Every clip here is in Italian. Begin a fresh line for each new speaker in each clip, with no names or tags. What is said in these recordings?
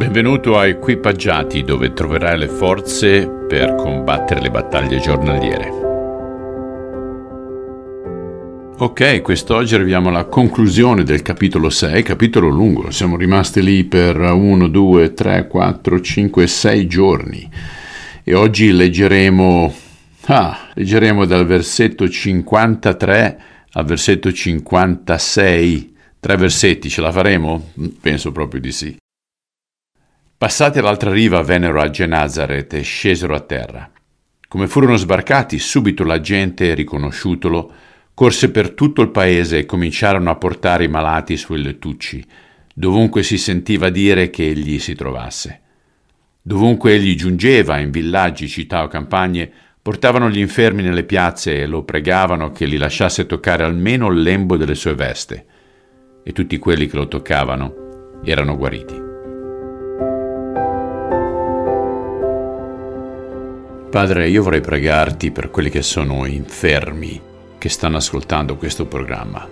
Benvenuto a Equipaggiati dove troverai le forze per combattere le battaglie giornaliere. Ok, quest'oggi arriviamo alla conclusione del capitolo 6, capitolo lungo, siamo rimasti lì per 1, 2, 3, 4, 5, 6 giorni e oggi leggeremo, ah, leggeremo dal versetto 53 al versetto 56, tre versetti, ce la faremo? Penso proprio di sì. Passati all'altra riva vennero a Genazaret e scesero a terra. Come furono sbarcati, subito la gente, riconosciutolo, corse per tutto il paese e cominciarono a portare i malati sui lettucci, dovunque si sentiva dire che egli si trovasse. Dovunque egli giungeva, in villaggi, città o campagne, portavano gli infermi nelle piazze e lo pregavano che li lasciasse toccare almeno il lembo delle sue veste. E tutti quelli che lo toccavano erano guariti. Padre, io vorrei pregarti per quelli che sono infermi, che stanno ascoltando questo programma.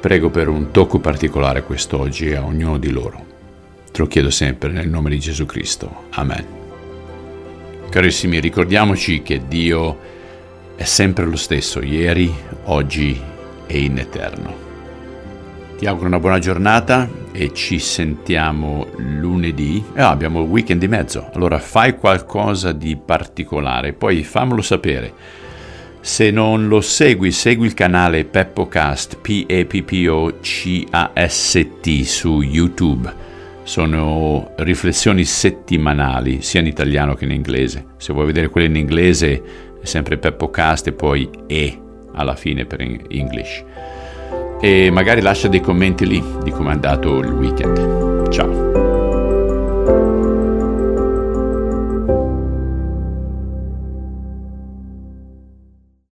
Prego per un tocco particolare quest'oggi a ognuno di loro. Te lo chiedo sempre nel nome di Gesù Cristo. Amen. Carissimi, ricordiamoci che Dio è sempre lo stesso, ieri, oggi e in eterno. Ti auguro una buona giornata e ci sentiamo lunedì. Ah, abbiamo il weekend di mezzo, allora fai qualcosa di particolare, poi fammelo sapere. Se non lo segui, segui il canale PeppoCast, P-E-P-P-O-C-A-S-T su YouTube. Sono riflessioni settimanali, sia in italiano che in inglese. Se vuoi vedere quelle in inglese è sempre PeppoCast e poi E alla fine per English e magari lascia dei commenti lì di come è andato il weekend.